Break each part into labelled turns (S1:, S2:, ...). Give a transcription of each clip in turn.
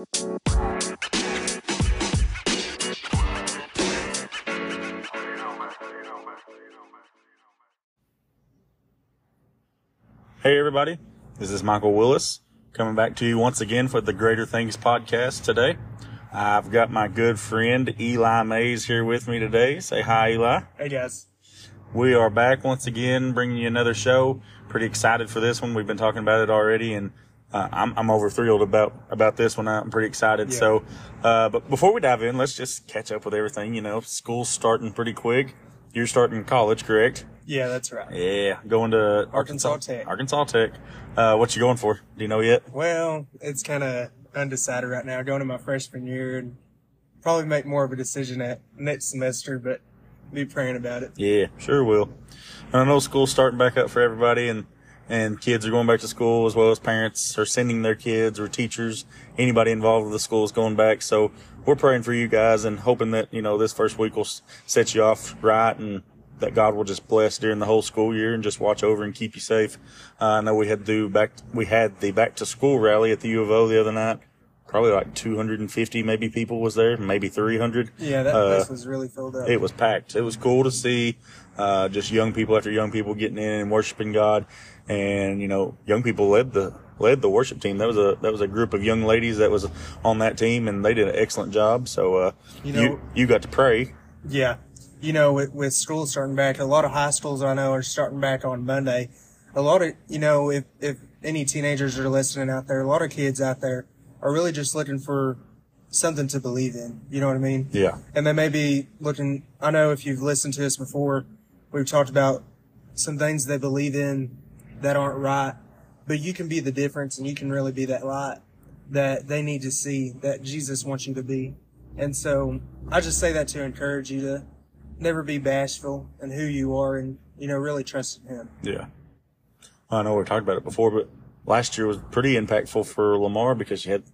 S1: Hey, everybody. This is Michael Willis coming back to you once again for the Greater Things podcast today. I've got my good friend Eli Mayes here with me today. Say hi, Eli.
S2: Hey guys.
S1: We are back once again, bringing you another show. Pretty excited for this one. We've been talking about it already, and uh, I'm, I'm over thrilled about about this one. I'm pretty excited.
S2: Yeah.
S1: So, uh, but before we dive in, let's just catch up with everything. You know, school's starting pretty quick. You're starting college, correct?
S2: Yeah, that's right.
S1: Yeah, going to
S2: Arkansas Tech.
S1: Arkansas Tech. Uh, what you going for? Do you know yet?
S2: Well, it's kind of undecided right now. Going to my freshman year and probably make more of a decision at next semester, but be praying about it.
S1: Yeah, sure will. And I know school's starting back up for everybody, and and kids are going back to school as well as parents are sending their kids or teachers, anybody involved with the school is going back. So we're praying for you guys and hoping that you know this first week will set you off right and that God will just bless during the whole school year and just watch over and keep you safe. Uh, I know we had to do back we had the back to school rally at the U of O the other night. Probably like 250 maybe people was there, maybe 300.
S2: Yeah, that
S1: Uh,
S2: place was really filled up.
S1: it was packed. It was cool to see uh, just young people after young people getting in and worshiping God, and you know, young people led the led the worship team. That was a that was a group of young ladies that was on that team, and they did an excellent job. So uh,
S2: You
S1: you,
S2: know-
S1: you got to pray.
S2: Yeah. You know, with, with school starting back, a lot of high schools I know are starting back on Monday. A lot of, you know, if, if any teenagers are listening out there, a lot of kids out there are really just looking for something to believe in. You know what I mean?
S1: Yeah,
S2: And they may be looking, I know if you've listened to us before, we've talked about some things they believe in that aren't right, but you can be the difference and you can really be that light that they need to see that Jesus wants you to be. And so I just say that to encourage you to never be bashful in who you are and, you know, really trust in Him.
S1: yeah. I know we talked about it before, but last year was pretty impactful for Lamar because you had.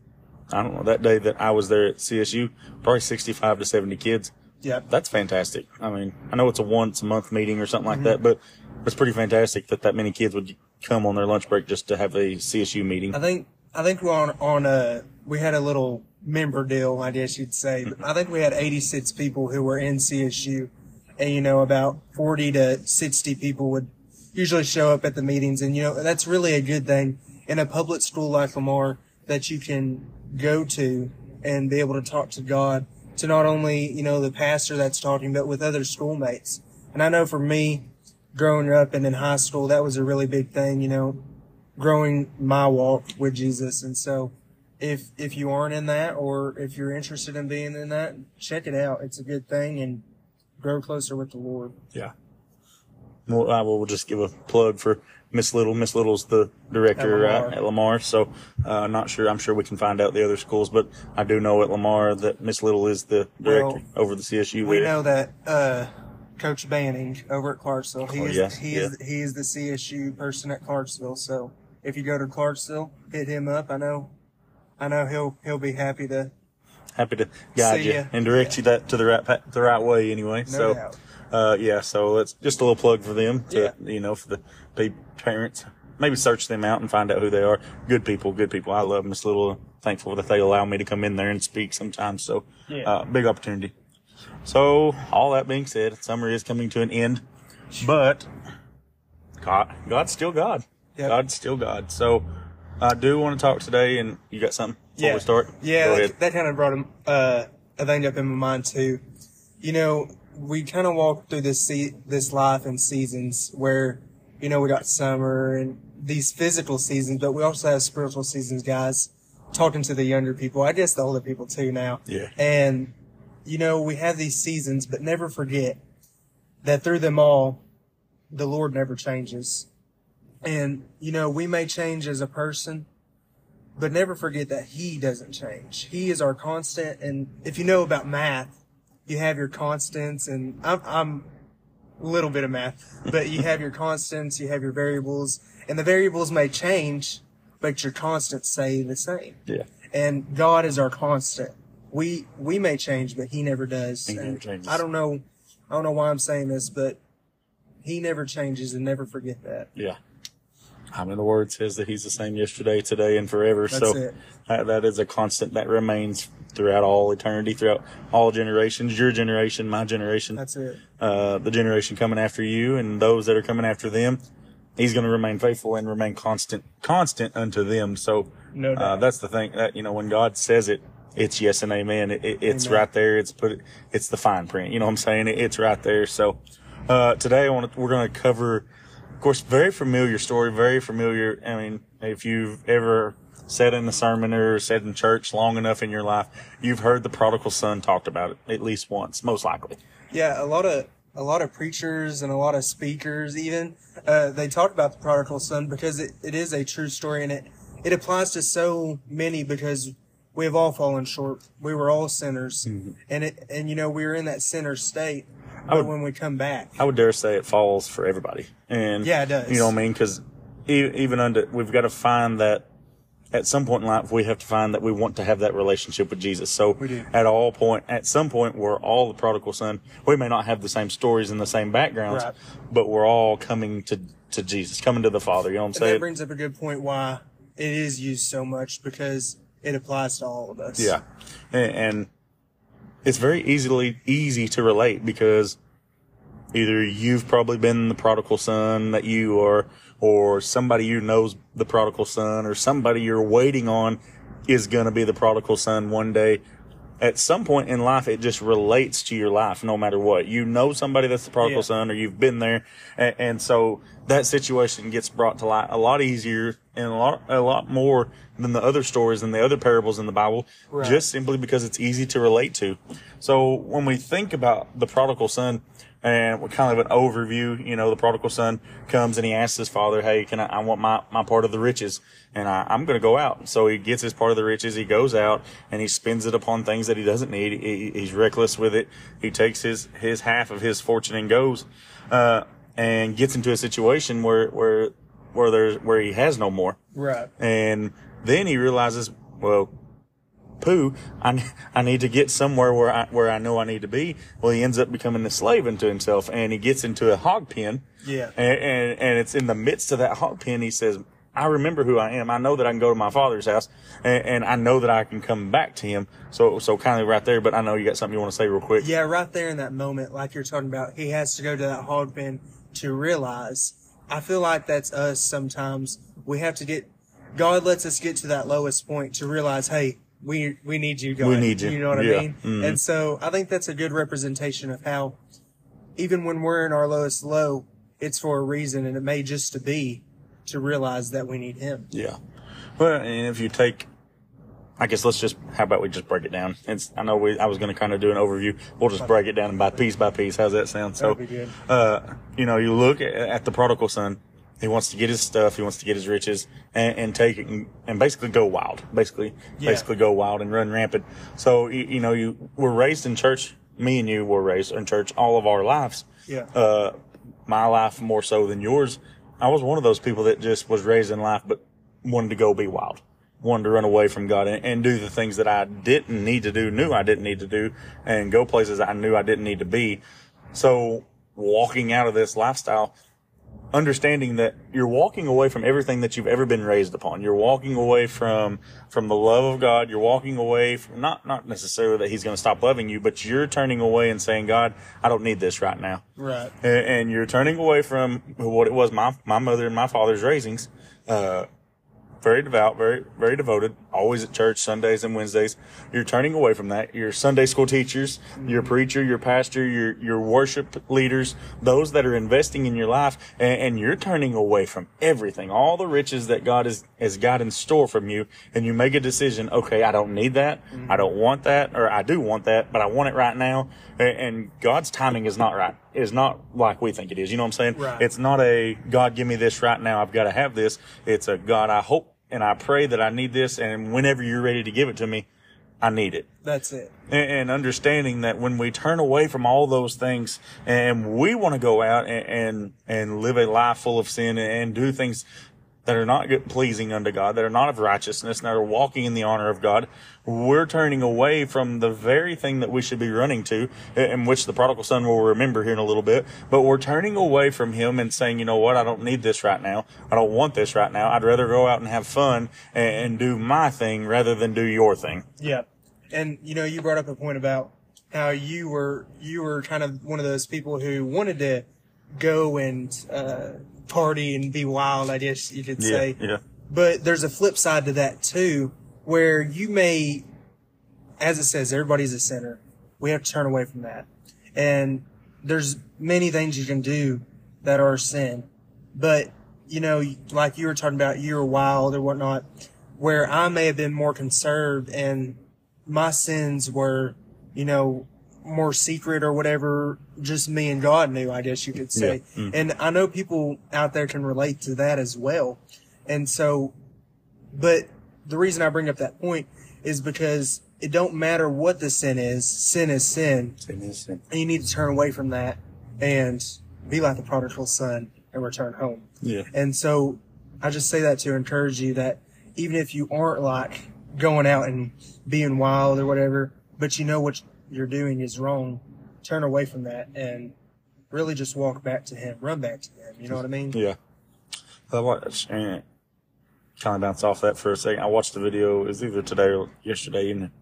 S1: I don't know that day that I was there at CSU, probably 65 to 70 kids.
S2: Yeah.
S1: That's fantastic. I mean, I know it's a once a month meeting or something like
S2: Mm-hmm.
S1: that, but it's pretty fantastic that that many kids would come on their lunch break just to have a CSU meeting.
S2: I think I think we're on on a we had a little member deal, I guess you'd say. But I think we had 86 people who were in CSU, and you know about 40 to 60 people would usually show up at the meetings, and you know that's really a good thing in a public school like Lamar that you can go to and be able to talk to God to not only you know the pastor that's talking, but with other schoolmates. And I know for me, growing up and in high school, that was a really big thing. You know, growing my walk with Jesus. And so if if you aren't in that or if you're interested in being in that, check it out. It's a good thing and grow closer with the Lord.
S1: Yeah. Well, I will just give a plug for Miss Little. Miss Little's the director
S2: At Lamar.
S1: Lamar. At Lamar. So, uh, not sure. I'm sure we can find out the other schools, but I do know at Lamar that Miss Little is the director
S2: Well,
S1: over the CSU
S2: We
S1: there.
S2: know that uh Coach Banning over at Clarksville, he
S1: Oh,
S2: is
S1: yeah,
S2: he is he is the CSU person at Clarksville. So if you go to Clarksville, hit him up. I know I know he'll he'll be happy to
S1: Happy to guide
S2: See
S1: you
S2: ya.
S1: and direct you that to the right pa- the right way anyway. so,
S2: doubt.
S1: uh, yeah. So it's just a little plug for them to
S2: Yeah.
S1: you know for the parents. Maybe search them out and find out who they are. Good people, good people. I love them a Little. Thankful that they allow me to come in there and speak sometimes. So,
S2: Yeah.
S1: uh, big opportunity. So, all that being said, summer is coming to an end, but God, God's still God.
S2: Yep.
S1: God's still God. So, I do want to talk today, and you got something before we start?
S2: Yeah, that, that kind of brought him, uh, a thing up in my mind too. You know, we kind of walk through this se- this life in seasons where, you know, we got summer and these physical seasons, but we also have spiritual seasons, guys. Talking to the younger people, I guess the older people too now.
S1: Yeah.
S2: And, you know, we have these seasons, but never forget that through them all, the Lord never changes. And, you know, we may change as a person, but never forget that he doesn't change. He is our constant. And if you know about math, you have your constants and I'm, I'm a little bit of math, but you have your constants, you have your variables and the variables may change, but your constants stay the same.
S1: Yeah.
S2: And God is our constant. We, we may change, but he never does.
S1: He never changes.
S2: I don't know, I don't know why I'm saying this, but he never changes and never forget that.
S1: Yeah. I mean, the word says that he's the same yesterday, today, and forever.
S2: That's
S1: so. That, that is a constant that remains throughout all eternity, throughout all generations, your generation, my generation,
S2: That's it.
S1: uh, the generation coming after you and those that are coming after them. He's going to remain faithful and remain constant, constant unto them. So,
S2: No
S1: uh, that's the thing that, you know, when God says it, it's yes and amen. It, it, it's
S2: Amen.
S1: right there. It's put, it's the fine print. You know what I'm saying? It, it's right there. So, uh, today I want to, we're going to cover, of course, very familiar story, very familiar. I mean, if you've ever said in a sermon or said in church long enough in your life, you've heard the prodigal son talked about it at least once, most likely.
S2: Yeah, a lot of a lot of preachers and a lot of speakers even uh, they talk about the prodigal son because it, it is a true story and it it applies to so many because we have all fallen short. We were all sinners, mm-hmm. and it and you know we were in that sinner state. But
S1: would-
S2: when we come back,
S1: I would dare say it falls for everybody. And
S2: Yeah, it does.
S1: You know what I mean? Because even under, we've got to find that at some point in life, we have to find that we want to have that relationship with Jesus. So
S2: We do.
S1: at all point, at some point, we're all the prodigal son. We may not have the same stories and the same backgrounds,
S2: Right.
S1: but we're all coming to, to Jesus, coming to the Father. You know what I'm
S2: and that brings up a good point why it is used so much because it applies to all of us.
S1: Yeah. And, and it's very easily easy to relate because either you've probably been the prodigal son that you are, or somebody you knows the prodigal son, or somebody you're waiting on is going to be the prodigal son one day. At some point in life, it just relates to your life, no matter what. You know somebody that's the prodigal
S2: Yeah.
S1: son, or you've been there, and, and so that situation gets brought to light a lot easier and a lot, a lot more than the other stories and the other parables in the Bible,
S2: Right.
S1: just simply because it's easy to relate to. So when we think about the prodigal son, and kind of an overview, you know, the prodigal son comes and he asks his father, Hey, can I, I want my, my part of the riches and I, I'm going to go out. So he gets his part of the riches. He goes out and he spends it upon things that he doesn't need. He, he's reckless with it. He takes his, his half of his fortune and goes, uh, and gets into a situation where, where, where there's, where he has no more.
S2: Right.
S1: And then he realizes, well, poo, I, I need to get somewhere where I, where I know I need to be. Well, he ends up becoming a slave unto himself and he gets into a hog pen.
S2: Yeah.
S1: And, and, and it's in the midst of that hog pen, he says, I remember who I am. I know that I can go to my father's house and, and I know that I can come back to him. So, so kind of right there, but I know you got something you want to say real quick.
S2: Yeah, right there in that moment, like you're talking about, he has to go to that hog pen to realize. I feel like that's us sometimes. We have to get, God lets us get to that lowest point to realize, hey, we, we need you, God.
S1: We need you.
S2: You know what
S1: Yeah.
S2: I mean?
S1: Mhm.
S2: And so I think that's a good representation of how even when we're in our lowest low, it's for a reason and it may just to be to realize that we need him.
S1: Yeah. Well, and if you take, I guess let's just, how about we just break it down? It's, I know we, I was going to kind of do an overview. We'll just break it down by piece by piece. How's that sound? So,
S2: That'd be good.
S1: uh, you know, you look at, at the prodigal son. He wants to get his stuff. He wants to get his riches and, and take it and, and basically go wild. Basically,
S2: Yeah.
S1: basically go wild and run rampant. So, you, you know, you were raised in church. Me and you were raised in church all of our lives
S2: Yeah.
S1: uh, my life more so than yours. I was one of those people that just was raised in life, but wanted to go be wild, wanted to run away from God and, and do the things that I didn't need to do, knew I didn't need to do, and go places I knew I didn't need to be. So walking out of this lifestyle, understanding that you're walking away from everything that you've ever been raised upon. You're walking away from from the love of God. You're walking away from not not necessarily that He's going to stop loving you, but you're turning away and saying, God, I don't need this right now
S2: Right.
S1: and, and you're turning away from what it was my my mother and my father's raisings. Uh, very devout, very very devoted, always at church Sundays and Wednesdays. You're turning away from that. Your Sunday school teachers, your mm-hmm. preacher, your pastor, your your worship leaders, those that are investing in your life, and, and you're turning away from everything, all the riches that God has has got in store from you, and you make a decision. Okay, I don't need that. I mm-hmm. don't want that, or I do want that, but I want it right now. And, and God's timing is not right. Is not like we think it is. You know what I'm saying?
S2: Right.
S1: It's not a God give me this right now. I've got to have this. It's a God. I hope and I pray that I need this, and whenever you're ready to give it to me, I need it.
S2: That's it.
S1: And, and understanding that when we turn away from all those things and we want to go out and, and and live a life full of sin and do things that are not good, pleasing unto God, that are not of righteousness, that are walking in the honor of God, we're turning away from the very thing that we should be running to, in which the prodigal son will remember here in a little bit. But we're turning away from him and saying, you know what, I don't need this right now. I don't want this right now. I'd rather go out and have fun and, and do my thing rather than do your thing.
S2: Yeah. And you know, you brought up a point about how you were you were kind of one of those people who wanted to go and uh, party and be wild. I guess you could say.
S1: Yeah.
S2: But there's a flip side to that too, where you may, as it says, everybody's a sinner. We have to turn away from that. And there's many things you can do that are sin. But, you know, like you were talking about, you were wild or whatnot, where I may have been more conserved and my sins were, you know, more secret or whatever, just me and God knew, I guess you could say.
S1: Yeah.
S2: And I know people out there can relate to that as well. And so, but the reason I bring up that point is because it don't matter what the sin is, sin is sin. And you need to turn away from that and be like the prodigal son and return home.
S1: Yeah.
S2: And so I just say that to encourage you that even if you aren't like going out and being wild or whatever, but you know what you're doing is wrong, turn away from that and really just walk back to him, run back to him. You know what I mean?
S1: Yeah. I watched, and kind of bounce off that for a second. I watched the video, it was either today or yesterday evening,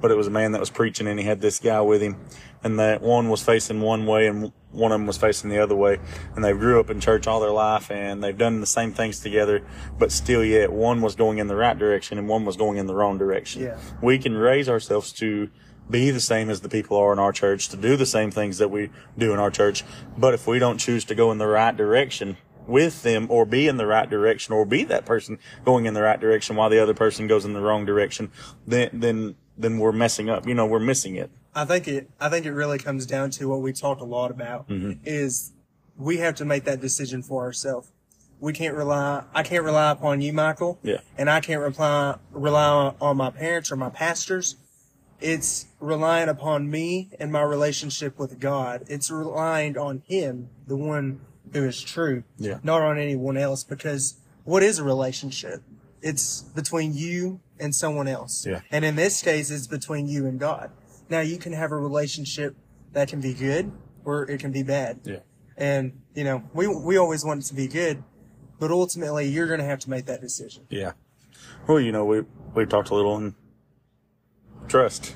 S1: but it was a man that was preaching and he had this guy with him and that one was facing one way and one of them was facing the other way and they grew up in church all their life and they've done the same things together, but still yet one was going in the right direction and one was going in the wrong direction.
S2: Yeah.
S1: We can raise ourselves to be the same as the people are in our church, to do the same things that we do in our church. But if we don't choose to go in the right direction with them or be in the right direction or be that person going in the right direction while the other person goes in the wrong direction, then, then, then we're messing up. You know, we're missing it.
S2: I think it. I think it really comes down to what we talked a lot about mm-hmm. is we have to make that decision for ourselves. We can't rely. I can't rely upon you, Michael.
S1: Yeah.
S2: And I can't rely rely on my parents or my pastors. It's relying upon me and my relationship with God. It's relying on Him, the one who is true,
S1: Yeah.
S2: not on anyone else. Because what is a relationship? It's between you and someone else.
S1: Yeah.
S2: And in this case, it's between you and God. Now you can have a relationship that can be good or it can be bad.
S1: Yeah.
S2: And, you know, we, we always want it to be good, but ultimately you're going to have to make that decision.
S1: Yeah. Well, you know, we, we talked a little on trust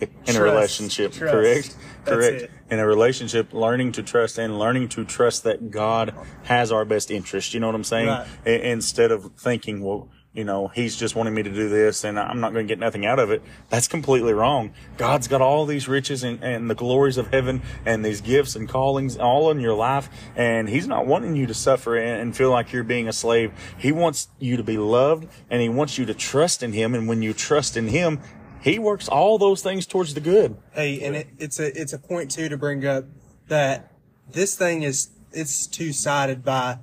S1: in
S2: Trust.
S1: a relationship,
S2: Trust.
S1: correct?
S2: That's
S1: correct.
S2: it.
S1: In a relationship, learning to trust and learning to trust that God has our best interest. You know what I'm saying?
S2: Right.
S1: Instead of thinking, well, you know, he's just wanting me to do this and I'm not going to get nothing out of it. That's completely wrong. God's got all these riches and, and the glories of heaven and these gifts and callings all in your life. And he's not wanting you to suffer and, and feel like you're being a slave. He wants you to be loved and he wants you to trust in him. And when you trust in him, he works all those things towards the good.
S2: Hey, and it, it's a, it's a point too to bring up that this thing is, it's two sided by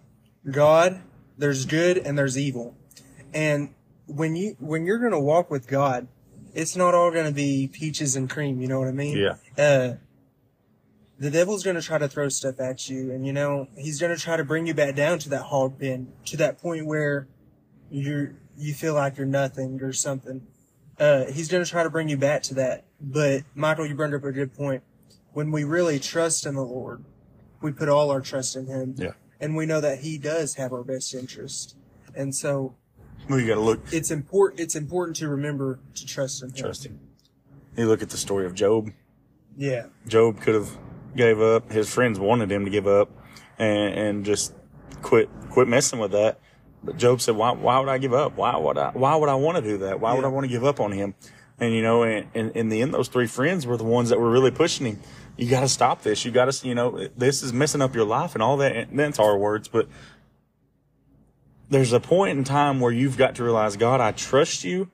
S2: God. There's good and there's evil. And when you, when you're going to walk with God, it's not all going to be peaches and cream. You know what I mean?
S1: Yeah.
S2: Uh, the devil's going to try to throw stuff at you and you know, he's going to try to bring you back down to that hog pen, to that point where you're, you feel like you're nothing or something. Uh, he's going to try to bring you back to that. But Michael, you brought up a good point. When we really trust in the Lord, we put all our trust in him.
S1: Yeah.
S2: And we know that he does have our best interest. And so
S1: Well, you got to look,
S2: it's important, it's important to remember to trust in him.
S1: trust him. You look at the story of Job.
S2: Yeah.
S1: Job could have gave up. His friends wanted him to give up and, and just quit, quit messing with that. But Job said, why, why would I give up? Why would I, why would I want to do that? Why would I want to give up on him? And, you know, and, and in the end, those three friends were the ones that were really pushing him. You got to stop this. You got to, you know, this is messing up your life and all that. And that's our words, but there's a point in time where you've got to realize, God, I trust you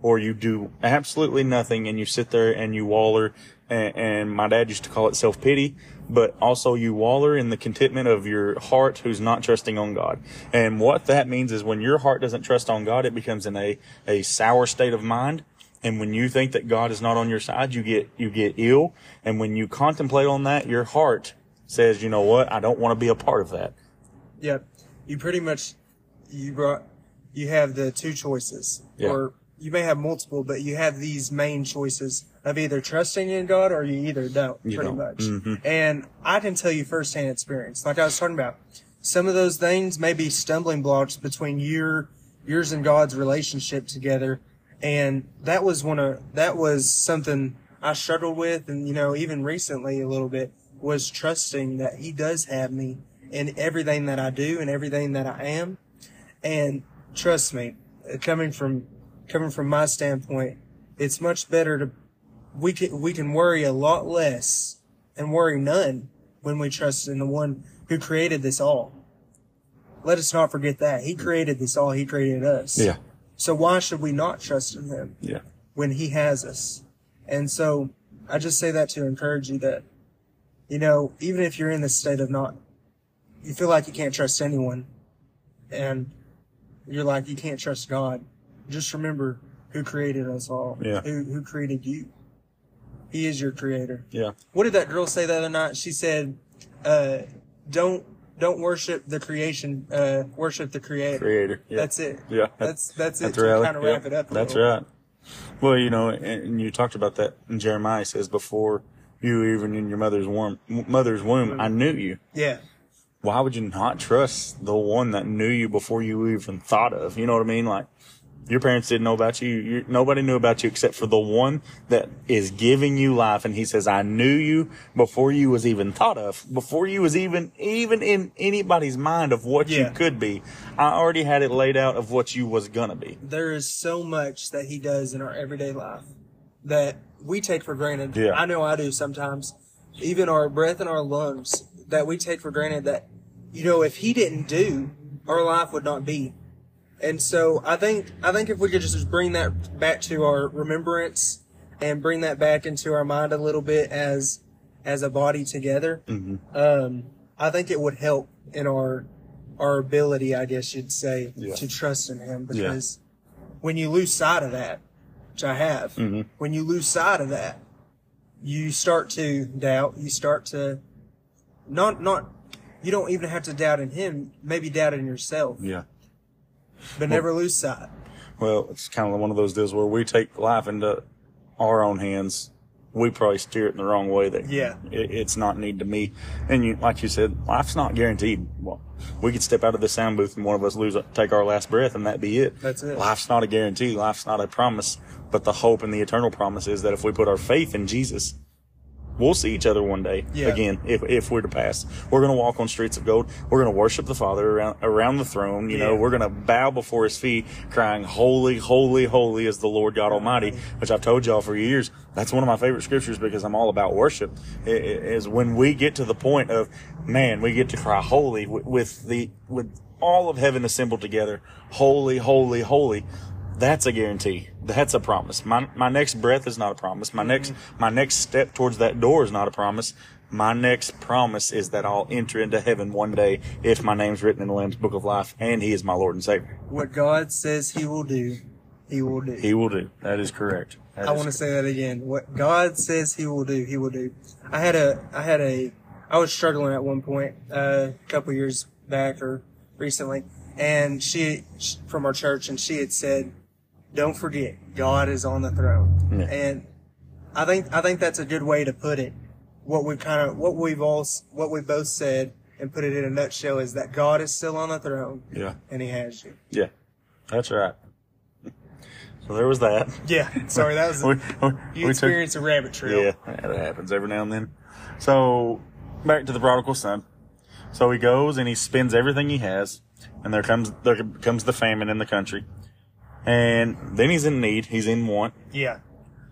S1: or you do absolutely nothing and you sit there and you waller and, and my dad used to call it self-pity but also you waller in the contentment of your heart who's not trusting on god. And what that means is when your heart doesn't trust on god it becomes in a, a sour state of mind. And when you think that god is not on your side you get you get ill. And when you contemplate on that your heart says you know what? I don't want to be a part of that.
S2: Yep. You pretty much, you brought you have the two choices,
S1: Yeah.
S2: or you may have multiple, but you have these main choices of either trusting in God or you either don't,
S1: You
S2: pretty
S1: don't.
S2: much.
S1: Mhm.
S2: And I can tell you firsthand experience, like I was talking about, some of those things may be stumbling blocks between your yours and God's relationship together, and that was one of that was something I struggled with, and you know even recently a little bit was trusting that He does have me in everything that I do and everything that I am, and trust me, coming from coming from my standpoint, it's much better to we can we can worry a lot less and worry none when we trust in the one who created this all. Let us not forget that he created this all. He created us.
S1: Yeah.
S2: So why should we not trust in him
S1: Yeah.
S2: when he has us? And so I just say that to encourage you that, you know, even if you're in this state of not, you feel like you can't trust anyone and you're like, you can't trust God. Just remember who created us all.
S1: Yeah.
S2: Who, who created you. He is your creator.
S1: Yeah.
S2: What did that girl say the other night? She said, uh, don't, don't worship the creation, uh, worship the creator.
S1: Creator. Yeah.
S2: That's it.
S1: Yeah.
S2: That's, that's it
S1: That's
S2: to
S1: reality.
S2: kind of wrap
S1: Yeah.
S2: it up.
S1: That's
S2: little.
S1: right. Well, you know, and, you talked about that in Jeremiah says before you even in your mother's womb, mother's womb, I knew you.
S2: Yeah.
S1: Why would you not trust the one that knew you before you even thought of? You know what I mean? Like your parents didn't know about you. you nobody knew about you except for the one that is giving you life. And he says, I knew you before you was even thought of, before you was even, even in anybody's mind of what
S2: Yeah.
S1: you could be. I already had it laid out of what you was gonna be.
S2: there is so much that he does in our everyday life that we take for granted.
S1: Yeah.
S2: I know I do sometimes. Even our breath and our lungs that we take for granted that, you know, if he didn't do, our life would not be. And so I think, I think if we could just bring that back to our remembrance and bring that back into our mind a little bit as, as a body together, um, I think it would help in our, our ability, I guess you'd say,
S1: Yeah.
S2: to trust in him
S1: Yeah.
S2: because when you lose sight of that, which I have,
S1: Mm-hmm.
S2: when you lose sight of that, you start to doubt. You start to not not. You don't even have to doubt in him. Maybe doubt in yourself,
S1: Yeah.
S2: But never lose sight.
S1: Well, it's kind of one of those deals where we take life into our own hands. We probably steer it in the wrong way. That
S2: Yeah.
S1: it, it's not need to me. And you, like you said, life's not guaranteed. Well, we could step out of the sound booth and one of us lose, take our last breath, and that be it.
S2: That's it.
S1: Life's not a guarantee. Life's not a promise. But the hope and the eternal promise is that if we put our faith in Jesus, we'll see each other one day
S2: Yeah.
S1: again if, if we're to pass. We're going to walk on streets of gold. We're going to worship the Father around, around the throne. You know, we're going to bow before his feet crying, holy, holy, holy is the Lord God Almighty, which I've told y'all for years. That's one of my favorite scriptures because I'm all about worship I- i- is when we get to the point of, man, we get to cry holy with, with the, with all of heaven assembled together. Holy, holy, holy that's a guarantee. That's a promise. My my next breath is not a promise. My next my next step towards that door is not a promise. My next promise is that I'll enter into heaven one day if my name's written in the Lamb's Book of Life and He is my Lord and Savior.
S2: What God says He will do, He will do.
S1: He will do. That is correct. That
S2: I want to say that again. What God says He will do, He will do. I had a, I had a, I was struggling at one point, uh, a couple years back or recently, and she, from our church, and she had said, "Don't forget, God is on the throne."
S1: Yeah.
S2: And I think, I think that's a good way to put it. What we kind of, what we've all, what we both said, and put it in a nutshell is that God is still on the throne,
S1: Yeah.
S2: and He has you.
S1: Yeah. That's right. So there was that.
S2: Yeah. Sorry, that was.
S1: We, we,
S2: you experienced a rabbit trail.
S1: Yeah, that happens every now and then. So back to the prodigal son. So he goes and he spends everything he has, and there comes there comes the famine in the country, and then he's in need. He's in want.
S2: Yeah.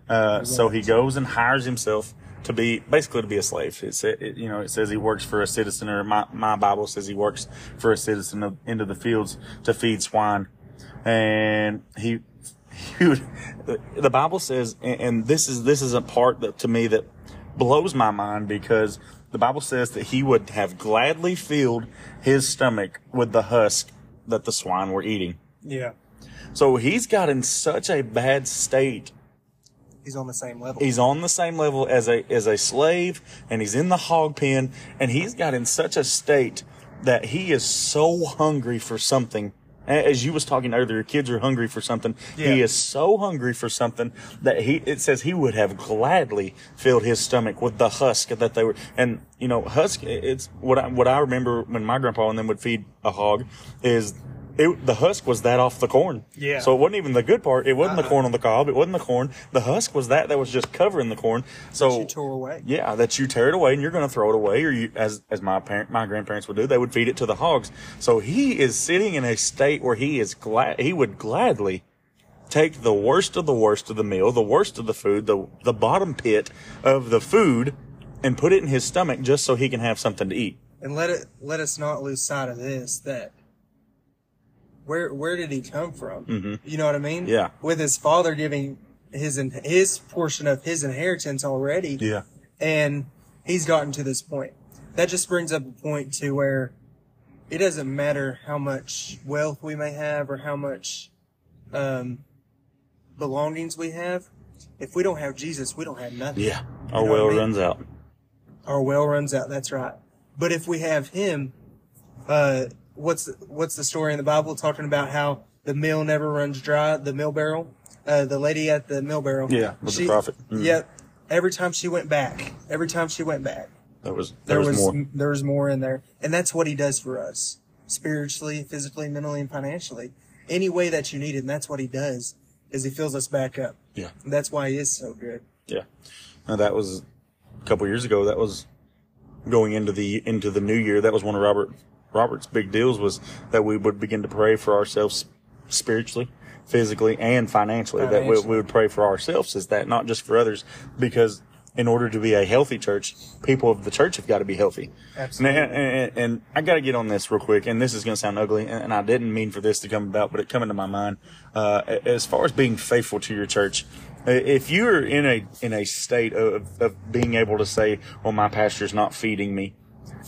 S1: Uh, so he goes and hires himself to be basically to be a slave. It, sa- it you know it says he works for a citizen, or my my Bible says he works for a citizen of, into the fields to feed swine, and he. he the Bible says, and, and this is this is a part that to me that blows my mind because the Bible says that he would have gladly filled his stomach with the husk that the swine were eating.
S2: Yeah.
S1: So he's got in such a bad state
S2: He's on the same level.
S1: he's on the same level as a as a slave and he's in the hog pen and he's got in such a state that he is so hungry for something As you was talking earlier, kids are hungry for something.
S2: Yeah.
S1: He is so hungry for something that he, it says he would have gladly filled his stomach with the husk that they were, and you know, husk, it's what I, what I remember when my grandpa and them would feed a hog is it, the husk was that off the corn.
S2: Yeah.
S1: So it wasn't even the good part. It wasn't the
S2: Uh-uh.
S1: corn on the cob. It wasn't the corn. The husk was that that was just covering the corn. So
S2: you tore away.
S1: yeah, that you tear it away and you're going to throw it away, or you, as as my parent, my grandparents would do, they would feed it to the hogs. So he is sitting in a state where he is glad, he would gladly take the worst of the worst of the meal, the worst of the food, the the bottom pit of the food, and put it in his stomach just so he can have something to eat.
S2: And let it let us not lose sight of this that where where did he come from? You know what I mean?
S1: Mm-hmm. Yeah.
S2: With his father giving his his portion of his inheritance already,
S1: Yeah.
S2: and he's gotten to this point. That just brings up a point to where it doesn't matter how much wealth we may have or how much um, belongings we have. If we don't have Jesus, we don't have nothing.
S1: Yeah. Our
S2: know
S1: well
S2: I mean?
S1: runs out.
S2: our well runs out. That's right. But if we have him, uh, what's what's the story in the Bible talking about how the mill never runs dry? The mill barrel, uh, the lady at the mill barrel.
S1: Yeah, with the prophet. Mm.
S2: Yep. Every time she went back, every time she went back,
S1: There was
S2: there,
S1: there, was,
S2: was,
S1: more.
S2: there was more in there, and that's what he does for us, spiritually, physically, mentally, and financially. Any way that you need it, and that's what he does, is he fills us back up.
S1: Yeah.
S2: And that's why he is so good.
S1: Yeah. Now that was a couple years ago. That was going into the into the new year. That was one of Robert Robert's big deals was that we would begin to pray for ourselves spiritually, physically, and financially. That we, we would pray for ourselves. Is that not just for others? Because in order to be a healthy church, people of the church have got to be healthy.
S2: Absolutely.
S1: And, and, and I got to get on this real quick, and this is going to sound ugly, and and I didn't mean for this to come about, but it come into my mind. Uh, as far as being faithful to your church, if you're in a in a state of, of being able to say, "Well, my pastor's not feeding me,"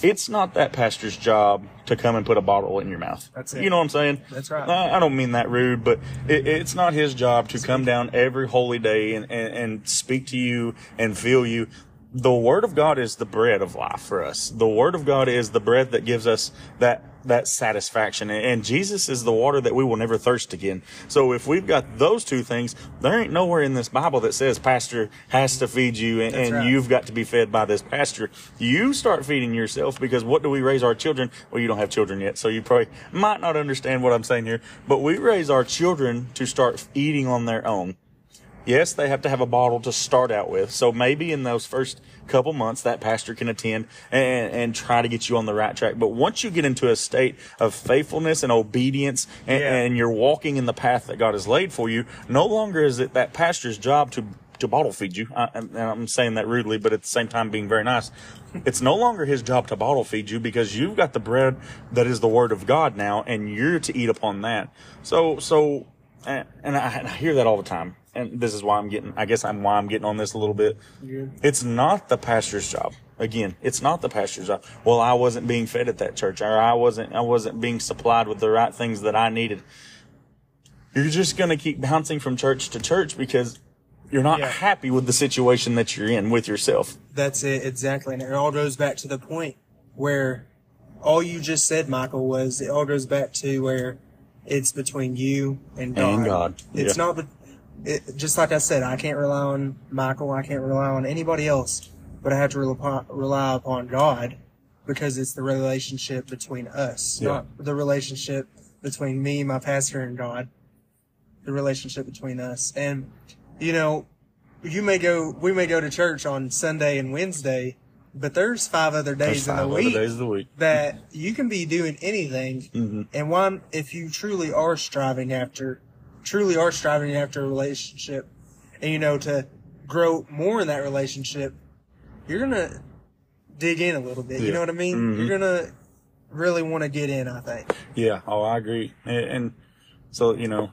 S1: it's not that pastor's job to come and put a bottle in your mouth.
S2: That's it.
S1: You know what I'm saying?
S2: That's right.
S1: I, I don't mean that rude, but it, it's not his job to come down every holy day and, and, and speak to you and feel you. The word of God is the bread of life for us. The word of God is the bread that gives us that that satisfaction. And Jesus is the water that we will never thirst again. So if we've got those two things, there ain't nowhere in this Bible that says pastor has to feed you and, and
S2: right.
S1: you've got to be fed by this pastor. You start feeding yourself because what do we raise our children? Well, you don't have children yet, so you probably might not understand what I'm saying here, but we raise our children to start eating on their own. Yes, they have to have a bottle to start out with. So maybe in those first couple months, that pastor can attend and, and try to get you on the right track. But once you get into a state of faithfulness and obedience and,
S2: Yeah.
S1: and you're walking in the path that God has laid for you, no longer is it that pastor's job to to bottle feed you. I, and I'm saying that rudely, but at the same time being very nice. It's no longer his job to bottle feed you because you've got the bread that is the word of God now, and you're to eat upon that. So, so, and and I, and I hear that all the time. And this is why I'm getting, I guess I'm why I'm getting on this a little bit.
S2: Good.
S1: It's not the pastor's job. Again, it's not the pastor's job. Well, I wasn't being fed at that church or I wasn't, I wasn't being supplied with the right things that I needed. You're just going to keep bouncing from church to church because you're not
S2: Yeah.
S1: happy with the situation that you're in with yourself.
S2: That's it, exactly. And it all goes back to the point where all you just said, Michael, was it all goes back to where it's between you and God.
S1: And God,
S2: It's
S1: yeah.
S2: not, the, it, just like I said, I can't rely on Michael. I can't rely on anybody else, but I have to rely, rely upon God because it's the relationship between us,
S1: Yeah.
S2: not the relationship between me, my pastor, and God. The relationship between us. And, you know, you may go, we may go to church on Sunday and Wednesday, but there's five other days
S1: There's
S2: in the
S1: other
S2: week
S1: days the week.
S2: that you can be doing anything.
S1: Mm-hmm.
S2: And one, if you truly are striving after, truly are striving after a relationship and, you know, to grow more in that relationship, you're going to dig in a little bit. You know what I mean?
S1: Mhm.
S2: You're going to really want to get in, I think.
S1: Yeah. Oh, I agree. And, and so, you know,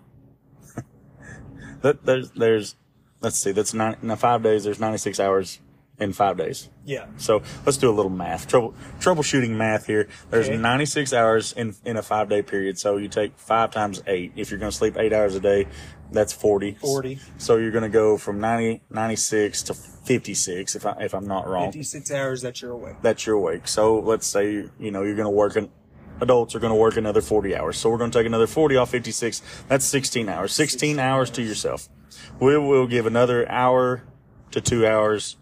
S1: that there's, there's, let's see, that's nine, now five days, there's 96 hours in five days.
S2: Yeah.
S1: So let's do a little math. Trouble troubleshooting math here. There's
S2: Okay.
S1: 96 hours in in a five day period. So you take five times eight. If you're going to sleep eight hours a day, that's 40.
S2: 40.
S1: So you're going to go from 90 96 to 56. If I if I'm not wrong,
S2: 56 hours that you're awake.
S1: that you're awake. So let's say you know you're going to work an adults are going to work another 40 hours. So we're going to take another 40 off 56. That's 16 hours. 16 hours to yourself. We will give another hour to two hours.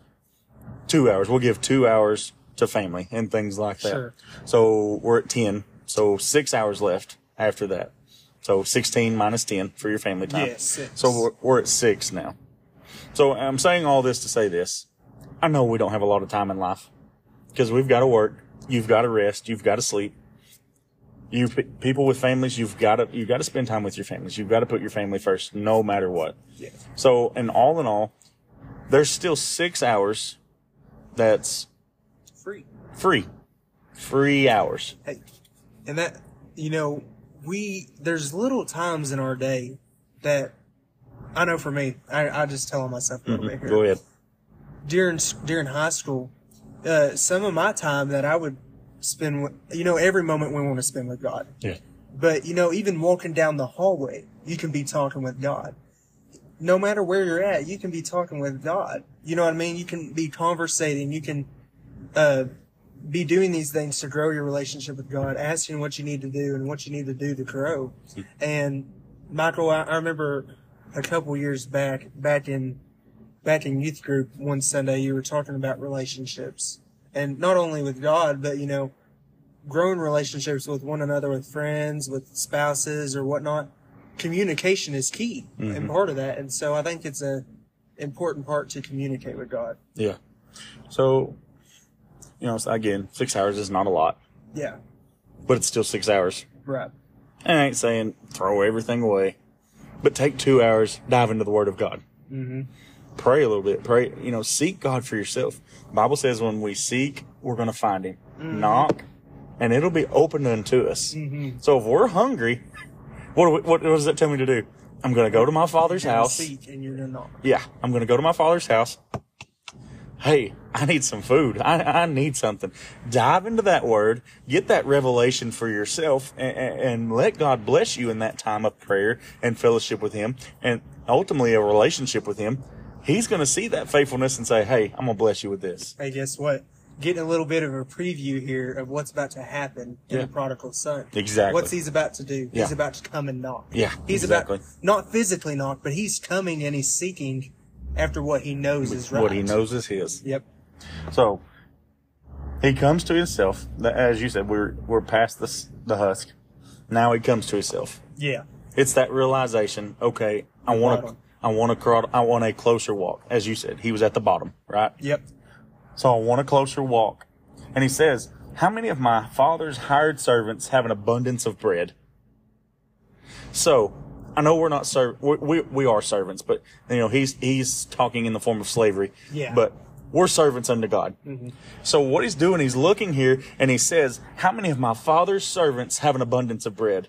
S1: Two hours. We'll give two hours to family and things like that.
S2: Sure.
S1: So we're at 10. So six hours left after that. So 16 minus 10 for your family time.
S2: Yeah, six.
S1: So we're, we're at six now. So I'm saying all this to say this. I know we don't have a lot of time in life because we've got to work. You've got to rest. You've got to sleep. You pe- people with families, you've got to you've got to spend time with your families. You've got to put your family first, no matter what.
S2: Yeah.
S1: So, and all in all, there's still six hours that's
S2: Free.
S1: free, free hours.
S2: Hey, and that you know, we there's little times in our day that I know for me, I, I just telling myself a little bit here.
S1: Go ahead.
S2: during during high school, uh, some of my time that I would spend, with, you know, every moment we want to spend with God.
S1: Yeah.
S2: But you know, even walking down the hallway, you can be talking with God. No matter where you're at, you can be talking with God. You know what I mean? You can be conversating. You can uh, be doing these things to grow your relationship with God, asking what you need to do and what you need to do to grow. And Michael, I, I remember a couple years back, back in back in youth group one Sunday, you were talking about relationships, and not only with God, but you know, growing relationships with one another, with friends, with spouses, or whatnot. Communication is key and part of that, and so I think it's a important part to communicate with God.
S1: Yeah. So, you know, again, six hours is not a lot,
S2: Yeah,
S1: but it's still six hours.
S2: right.
S1: And I ain't saying throw everything away, but take two hours, dive into the Word of God. Mm-hmm. Pray a little bit. Pray, you know, seek God for yourself. The Bible says when we seek, we're going to find Him. Knock, and it'll be opened unto us. So if we're hungry, what, we, what does that tell me to do? I'm going to go to my Father's house.
S2: and you're.
S1: Yeah, I'm going to go to my father's house. Hey, I need some food. I, I need something. Dive into that word, get that revelation for yourself, and, and let God bless you in that time of prayer and fellowship with Him, and ultimately a relationship with Him. He's going to see that faithfulness and say, Hey, I'm going to bless you with this.
S2: Hey, guess what? Getting a little bit of a preview here of what's about to happen in
S1: Yeah.
S2: the prodigal son.
S1: Exactly.
S2: What's he's about to do?
S1: Yeah.
S2: He's about to come and knock.
S1: Yeah,
S2: He's
S1: exactly.
S2: about not physically knock, but he's coming and he's seeking after what he knows is right.
S1: What He knows is His.
S2: Yep.
S1: So he comes to himself. As you said, we're we're past the the husk. Now he comes to himself.
S2: Yeah.
S1: It's that realization. Okay, I want to. I want to. Crawl, I want a closer walk. As you said, he was at the bottom, right?
S2: Yep.
S1: So I want a closer walk. And he says, "How many of my father's hired servants have an abundance of bread?" So I know we're not serv- we, we we are servants, but you know he's he's talking in the form of slavery.
S2: Yeah.
S1: But we're servants unto God. Mm-hmm. So what he's doing, he's looking here and he says, "How many of my father's servants have an abundance of bread?"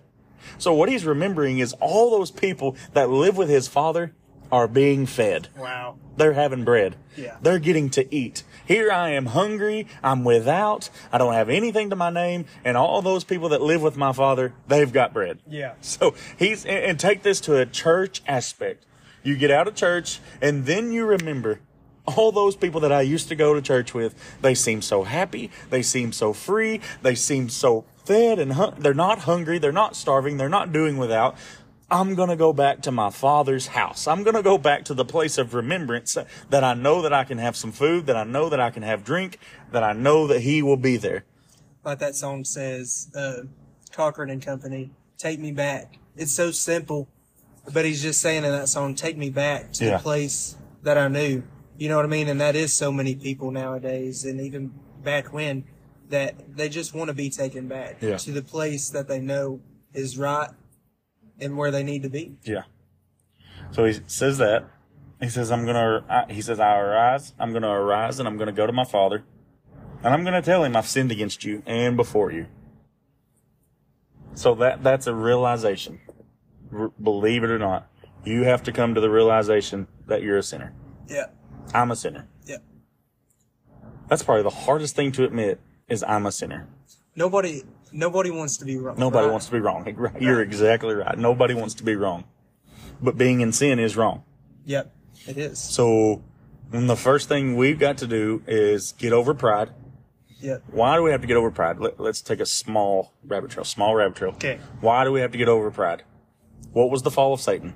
S1: So what he's remembering is all those people that live with his father are being fed.
S2: Wow.
S1: They're having bread.
S2: Yeah.
S1: They're getting to eat. Here I am hungry. I'm without. I don't have anything to my name. And all those people that live with my father, they've got bread.
S2: Yeah.
S1: So he's, and, take this to a church aspect. You get out of church and then you remember all those people that I used to go to church with. They seem so happy. They seem so free. They seem so fed and hun- they're not hungry. They're not starving. They're not doing without. I'm going to go back to my father's house. I'm going to go back to the place of remembrance that I know that I can have some food, that I know that I can have drink, that I know that he will be there.
S2: Like that song says, uh, Cochran and Company, take me back. It's so simple, but he's just saying in that song, take me back to
S1: Yeah.
S2: the place that I knew. You know what I mean? And that is so many people nowadays, and even back when, that they just want to be taken back
S1: Yeah.
S2: to the place that they know is right and where they need to be.
S1: Yeah. So he says that. He says, I'm going to, he says, I arise, I'm going to arise and I'm going to go to my father and I'm going to tell him I've sinned against you and before you. So that, that's a realization. R- believe it or not, you have to come to the realization that you're a sinner.
S2: Yeah.
S1: I'm a sinner.
S2: Yeah.
S1: That's probably the hardest thing to admit is I'm a sinner.
S2: Nobody, nobody wants to be wrong.
S1: Nobody
S2: right?
S1: wants to be wrong. You're exactly right. Nobody wants to be wrong. But being in sin is wrong.
S2: Yep. It is.
S1: So, the first thing we've got to do is get over pride,
S2: Yep.
S1: Why do we have to get over pride? Let, let's take a small rabbit trail. Small rabbit trail.
S2: Okay.
S1: Why do we have to get over pride? What was the fall of Satan?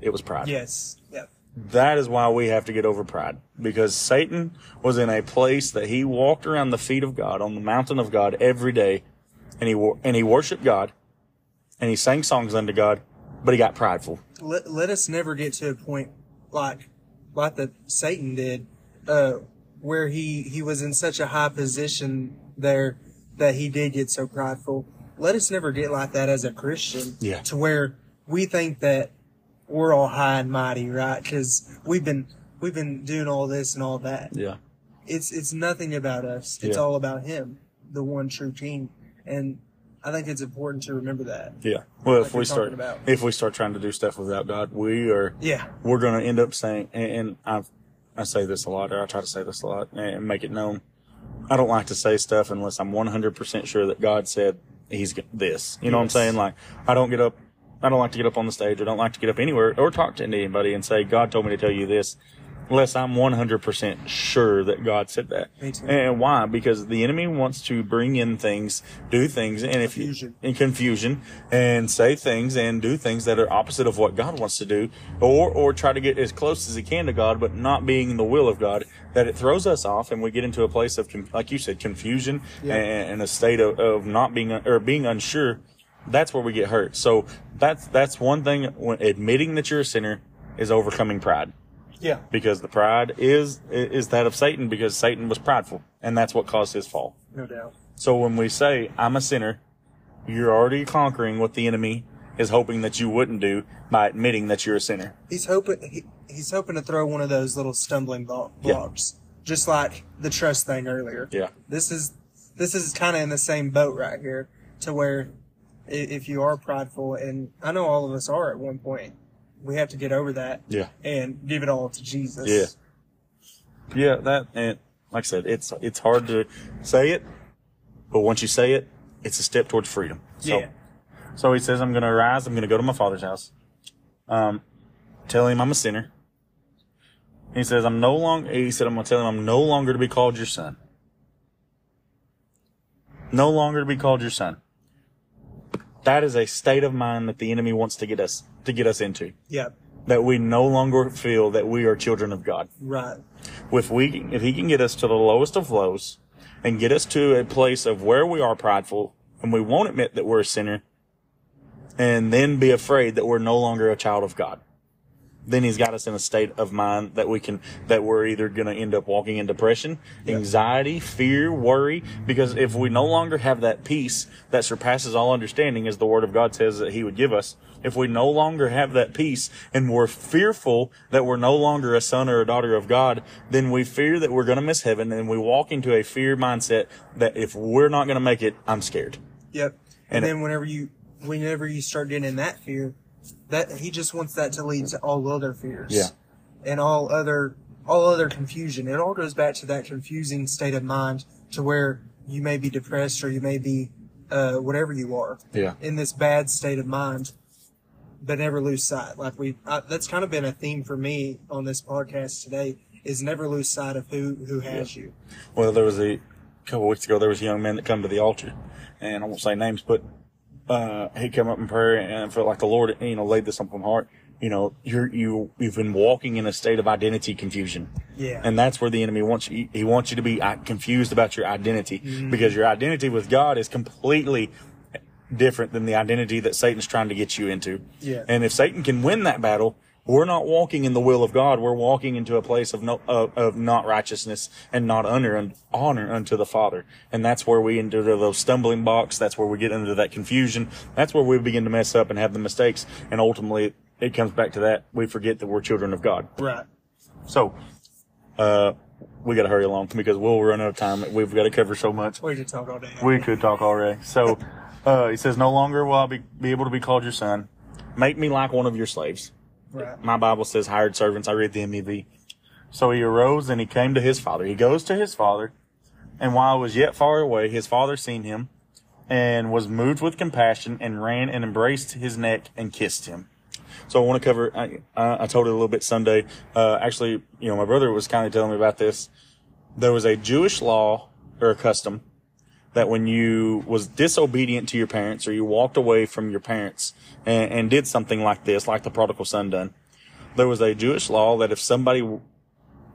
S1: It was pride.
S2: Yes. Yep.
S1: That is why we have to get over pride. Because Satan was in a place that he walked around the feet of God, on the mountain of God every day, and he, and he worshiped God, and he sang songs unto God, but he got prideful.
S2: Let, let us never get to a point like like that Satan did, uh, where he he was in such a high position there that he did get so prideful. Let us never get like that as a Christian.
S1: Yeah.
S2: To where we think that we're all high and mighty, right? Because we've been we've been doing all this and all that.
S1: Yeah.
S2: It's it's nothing about us. It's
S1: Yeah.
S2: all about him, the one true King. And I think it's important to remember that.
S1: Yeah. Well,
S2: Like
S1: if we start,
S2: about.
S1: if we start trying to do stuff without God, we are,
S2: Yeah.
S1: we're going to end up saying, and, and I, I say this a lot, or I try to say this a lot, and make it known. I don't like to say stuff unless I'm 100% sure that God said He's this. You know what I'm saying? Like, I don't get up, I don't like to get up on the stage, I don't like to get up anywhere or talk to anybody and say, God told me to tell you this, unless I'm 100% sure that God said that. And why? Because the enemy wants to bring in things, do things, and if you, in confusion and say things and do things that are opposite of what God wants to do or or try to get as close as he can to God but not being the will of God that it throws us off and we get into a place of like you said confusion
S2: Yeah.
S1: and, and a state of, of not being or being unsure that's where we get hurt so that's that's one thing when admitting that you're a sinner is overcoming pride
S2: Yeah.
S1: because the pride is is that of Satan because Satan was prideful and that's what caused his fall
S2: No doubt.
S1: so when we say I'm a sinner, you're already conquering what the enemy is hoping that you wouldn't do by admitting that you're a sinner.
S2: He's hoping he, he's hoping to throw one of those little stumbling blo-
S1: Yeah.
S2: blocks, just like the trust thing earlier.
S1: Yeah.
S2: This is this is kind of in the same boat right here, to where if you are prideful, and I know all of us are at one point, we have to get over that.
S1: Yeah.
S2: And give it all to Jesus.
S1: Yeah. Yeah, that and like I said, it's it's hard to say it, but once you say it, it's a step towards freedom. So,
S2: Yeah.
S1: So he says, "I'm going to arise. I'm going to go to my father's house. Um, tell him I'm a sinner." He says, "I'm no longer." He said, "I'm going to tell him I'm no longer to be called your son. No longer to be called your son." That is a state of mind that the enemy wants to get us to get us into.
S2: Yeah.
S1: That we no longer feel that we are children of God
S2: Right.
S1: if we if he can get us to the lowest of lows and get us to a place of where we are prideful and we won't admit that we're a sinner and then be afraid that we're no longer a child of God then he's got us in a state of mind that we can that we're either going to end up walking in depression anxiety fear worry because if we no longer have that peace that surpasses all understanding as the word of god says that he would give us if we no longer have that peace and we're fearful that we're no longer a son or a daughter of god then we fear that we're going to miss heaven and we walk into a fear mindset that if we're not going to make it i'm scared
S2: Yep.
S1: And
S2: And,
S1: it-
S2: then whenever you whenever you start getting in that fear, that he just wants that to lead to all other fears.
S1: Yeah.
S2: And all other all other confusion. It all goes back to that confusing state of mind to where you may be depressed or you may be uh, whatever you are.
S1: Yeah.
S2: In this bad state of mind. But never lose sight. Like we, I, that's kind of been a theme for me on this podcast today. Is never lose sight of who who has you.
S1: Well, there was a couple weeks ago. There was a young man that come to the altar, and I won't say names, but uh, he came up in prayer and felt like the Lord, you know, laid this up on my heart. You know, you're you you've been walking in a state of identity confusion,
S2: Yeah.
S1: and that's where the enemy wants you. He wants you to be uh, confused about your identity because your identity with God is completely different than the identity that Satan's trying to get you into.
S2: Yeah.
S1: And if Satan can win that battle, we're not walking in the will of God. We're walking into a place of no, of, of not righteousness and not honor and honor unto the Father. And that's where we into those stumbling blocks. That's where we get into that confusion. That's where we begin to mess up and have the mistakes. And ultimately, it comes back to that. We forget that we're children of God.
S2: Right.
S1: So, uh, we got to hurry along because we'll run out of time. We've got to cover so much.
S2: We could talk all day.
S1: We could talk already. So, uh, he says, no longer will I be, be able to be called your son. Make me like one of your slaves.
S2: Right.
S1: My Bible says hired servants. I read the MEV. So he arose and he came to his father. He goes to his father, and while I was yet far away, his father seen him, and was moved with compassion, and ran and embraced his neck and kissed him. So I want to cover. I, I told it a little bit Sunday. Uh, actually, you know, my brother was kind of telling me about this. There was a Jewish law, or a custom that when you was disobedient to your parents or you walked away from your parents and, and did something like this, like the prodigal son done, there was a Jewish law that if somebody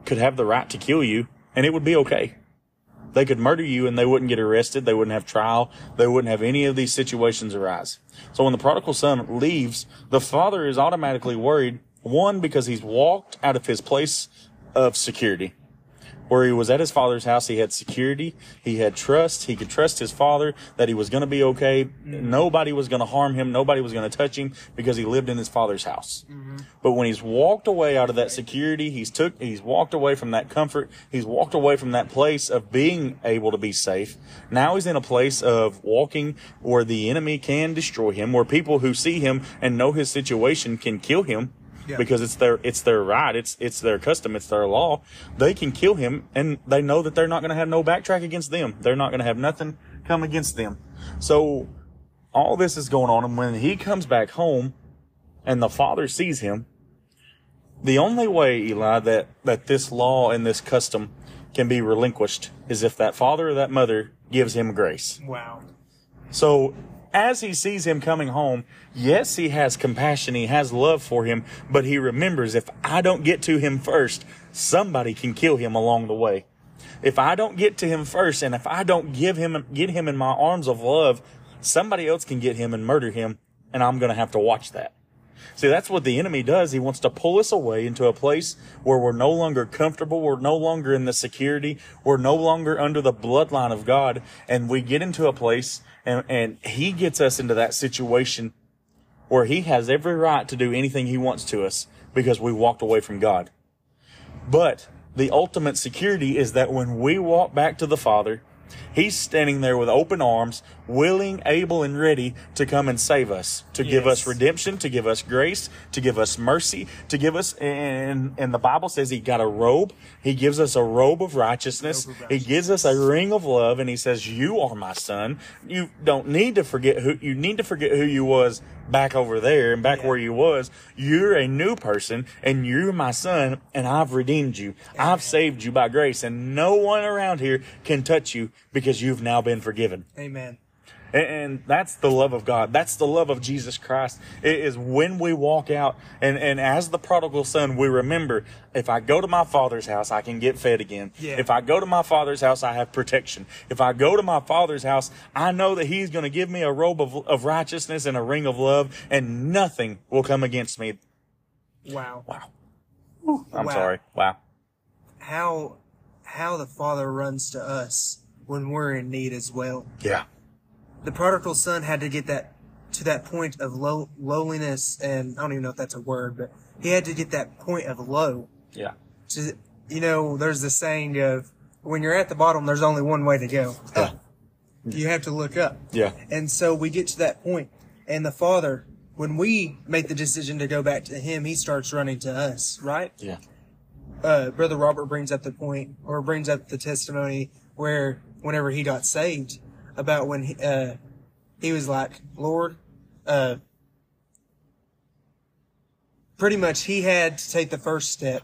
S1: could have the right to kill you and it would be okay. They could murder you and they wouldn't get arrested. They wouldn't have trial. They wouldn't have any of these situations arise. So when the prodigal son leaves, the father is automatically worried. One, because he's walked out of his place of security where he was at his father's house. He had security. He had trust. He could trust his father that he was going to be okay. Nobody was going to harm him. Nobody was going to touch him because he lived in his father's house. Mm-hmm. But when he's walked away out of that security, he's took, he's walked away from that comfort. He's walked away from that place of being able to be safe. Now he's in a place of walking where the enemy can destroy him, where people who see him and know his situation can kill him
S2: Yeah.
S1: because it's their it's their right, it's it's their custom, it's their law. They can kill him, and they know that they're not going to have no backtrack against them. They're not going to have nothing come against them. So all this is going on, and when he comes back home, and the father sees him, the only way Eli that that this law and this custom can be relinquished is if that father or that mother gives him grace.
S2: Wow.
S1: So as he sees him coming home, yes, he has compassion, he has love for him, but he remembers if I don't get to him first, somebody can kill him along the way. If I don't get to him first, and if I don't give him, get him in my arms of love, somebody else can get him and murder him, and I'm gonna have to watch that. See, that's what the enemy does. He wants to pull us away into a place where we're no longer comfortable. We're no longer in the security. We're no longer under the bloodline of God. And we get into a place and, and he gets us into that situation where he has every right to do anything he wants to us because we walked away from God. But the ultimate security is that when we walk back to the Father, He's standing there with open arms, willing, able, and ready to come and save us, to give us redemption, to give us grace, to give us mercy, to give us, and, and the Bible says He got a robe. He gives us a robe of righteousness.
S2: Robe of
S1: He gives us a ring of love, and He says, You are my son. You don't need to forget who, you need to forget who you was back over there and back
S2: Yeah.
S1: where you was. You're a new person, and you're my son, and I've redeemed you. I've saved you by grace, and no one around here can touch you because you've now been forgiven.
S2: Amen.
S1: And, and that's the love of God. That's the love of Jesus Christ. It is when we walk out and, and as the prodigal son, we remember if I go to my father's house, I can get fed again.
S2: Yeah.
S1: If I go to my father's house, I have protection. If I go to my father's house, I know that he's going to give me a robe of, of righteousness and a ring of love and nothing will come against me.
S2: Wow.
S1: Wow. I'm
S2: Wow.
S1: sorry. Wow.
S2: How how the Father runs to us when we're in need as well.
S1: Yeah.
S2: The prodigal son had to get that to that point of low lowliness, and I don't even know if that's a word, but he had to get that point of low.
S1: Yeah.
S2: To, you know, there's the saying of when you're at the bottom, there's only one way to go.
S1: Yeah.
S2: You have to look up.
S1: Yeah.
S2: And so we get to that point, and the Father, when we make the decision to go back to Him, He starts running to us, right?
S1: Yeah.
S2: uh, Brother Robert brings up the point, or brings up the testimony where whenever he got saved, about when he, uh, he was like, Lord, uh, pretty much he had to take the first step.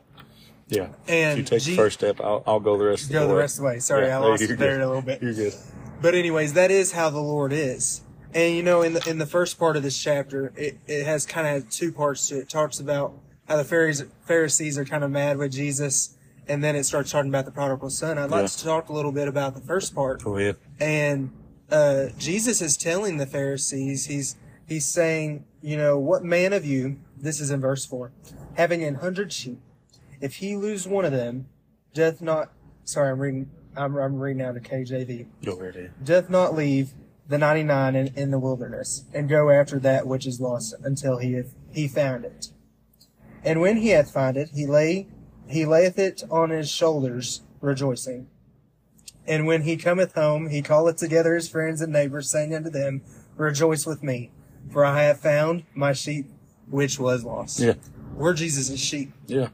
S1: Yeah.
S2: And
S1: if you take
S2: G-
S1: the first step, I'll, I'll go the rest of the
S2: Go the rest of the way. Sorry,
S1: Yeah,
S2: I lost it there a little bit.
S1: You're good.
S2: But anyways, that is how the Lord is. And you know, in the in the first part of this chapter, it, it has kind of two parts to it. It talks about how the Pharisees, Pharisees are kind of mad with Jesus, and then it starts talking about the prodigal son. I'd like to talk a little bit about the first part.
S1: Go ahead.
S2: And uh, Jesus is telling the Pharisees, he's he's saying, you know, what man of you, this is in verse four, having an hundred sheep, if he lose one of them, doth not. Sorry, I'm reading. I'm, I'm reading out of KJV
S1: Go ahead.
S2: doth not leave the 99 in, in the wilderness and go after that which is lost until he hath, he found it. And when he hath found it, he lay, he layeth it on his shoulders, rejoicing. And when he cometh home, he calleth together his friends and neighbors, saying unto them, Rejoice with me, for I have found my sheep which was lost.
S1: Yeah.
S2: We're Jesus' sheep.
S1: Yeah.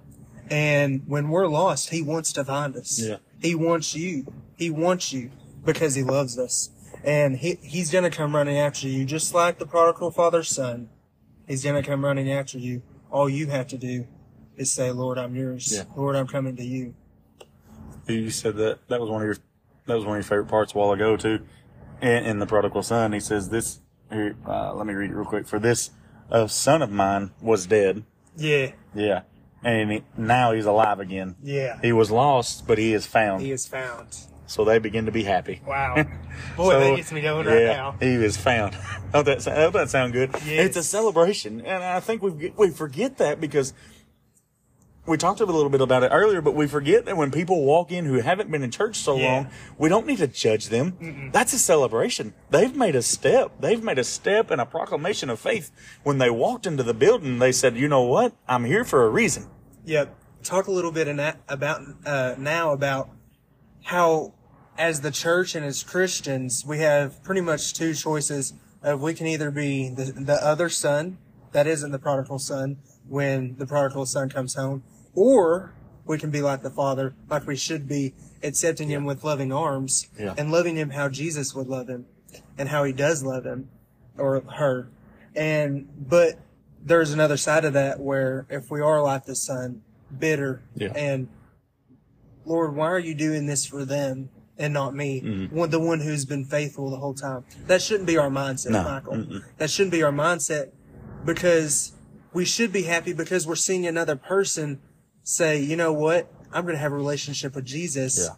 S2: And when we're lost, he wants to find us.
S1: Yeah.
S2: He wants you. He wants you because he loves us. And he, he's going to come running after you, just like the prodigal father's son. He's going to come running after you. All you have to do is say, Lord, I'm yours.
S1: Yeah.
S2: Lord, I'm coming to you.
S1: You said that that was one of your that was one of your favorite parts a while ago too. In, in the prodigal son, he says this. Here, uh, let me read it real quick. For this, a son of mine was dead.
S2: Yeah.
S1: Yeah, and he, now he's alive again.
S2: Yeah.
S1: He was lost, but he is found.
S2: He is found.
S1: so they begin to be happy.
S2: Wow. Boy,
S1: So,
S2: that gets me going right
S1: yeah,
S2: now.
S1: He was found. Don't that, don't that sound good?
S2: Yes.
S1: It's a celebration. And I think we we forget that because we talked a little bit about it earlier, but we forget that when people walk in who haven't been in church so
S2: Yeah.
S1: long, we don't need to judge them. That's a celebration. They've made a step. They've made a step and a proclamation of faith. When they walked into the building, they said, you know what? I'm here for a reason.
S2: Yeah. Talk a little bit about uh, now about how, as the church and as Christians, we have pretty much two choices. Of we can either be the, the other son that isn't the prodigal son when the prodigal son comes home, or we can be like the father, like we should be, accepting him with loving arms
S1: Yeah.
S2: and loving him how Jesus would love him and how he does love him or her. And, but there's another side of that where if we are like the son, bitter
S1: Yeah.
S2: and Lord, why are you doing this for them and not me? Mm-hmm. One, the one who's been faithful the whole time. That shouldn't be our mindset,
S1: No.
S2: Michael.
S1: Mm-mm.
S2: That shouldn't be our mindset because we should be happy because we're seeing another person say, you know what? I'm going to have a relationship with Jesus
S1: Yeah.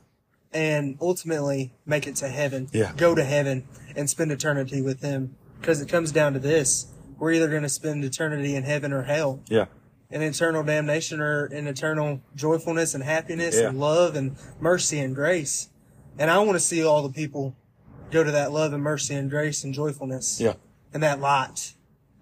S2: and ultimately make it to heaven.
S1: Yeah.
S2: Go to heaven and spend eternity with him. Because it comes down to this. We're either going to spend eternity in heaven or hell
S1: Yeah.
S2: in eternal damnation or in eternal joyfulness and happiness
S1: Yeah.
S2: and love and mercy and grace. And I want to see all the people go to that love and mercy and grace and joyfulness
S1: Yeah.
S2: and that light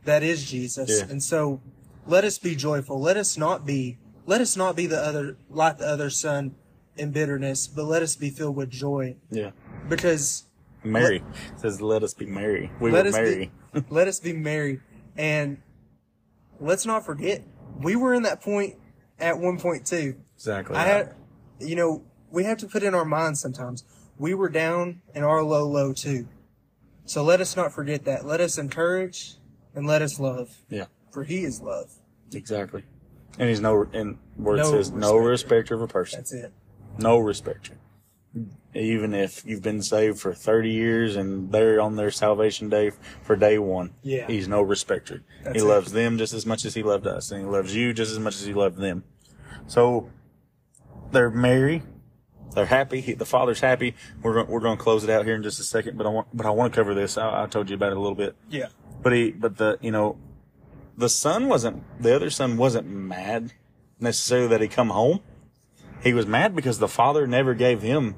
S2: that is Jesus.
S1: Yeah.
S2: And so let us be joyful. Let us not be, let us not be the other, like the other son in bitterness, but let us be filled with joy
S1: Yeah.
S2: because
S1: Mary says, "Let us be merry." We
S2: let
S1: were merry.
S2: be, let us be merry. And let's not forget, we were in that point at one point too.
S1: exactly.
S2: I had, you know, we have to put in our minds sometimes. We were down in our low, low too. So let us not forget that. Let us encourage and let us love,
S1: yeah.
S2: for He is love.
S1: Exactly. And he's no, and word
S2: No
S1: says no
S2: respecter.
S1: respecter of a person.
S2: That's it.
S1: No respecter. Even if you've been saved for 30 years and they're on their salvation day for day one,
S2: Yeah.
S1: he's no respecter.
S2: That's
S1: he
S2: it.
S1: loves them just as much as he loved us, and he loves you just as much as he loved them. So they're merry, they're happy. He, the father's happy. We're going, we're going to close it out here in just a second, but I want, but I want to cover this. I, I told you about it a little bit.
S2: Yeah.
S1: But he, but the, you know, the son wasn't, the other son wasn't mad necessarily that he come home. He was mad because the father never gave him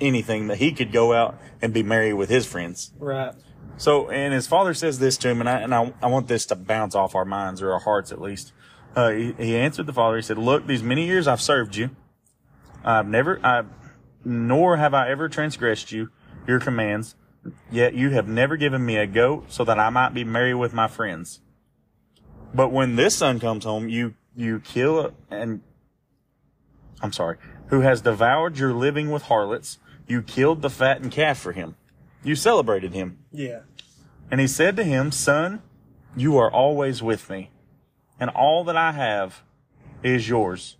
S1: anything that he could go out and be merry with his friends.
S2: Right.
S1: So, and his father says this to him, and I, and I, I want this to bounce off our minds or our hearts at least. Uh, he, he answered the father. He said, look, these many years I've served you. I've never, I, nor have I ever transgressed you, your commands. Yet you have never given me a goat so that I might be merry with my friends. But when this son comes home, you, you kill and, I'm sorry, who has devoured your living with harlots. You killed the fattened calf for him. You celebrated him.
S2: Yeah.
S1: And he said to him, Son, you are always with me, and all that I have is yours.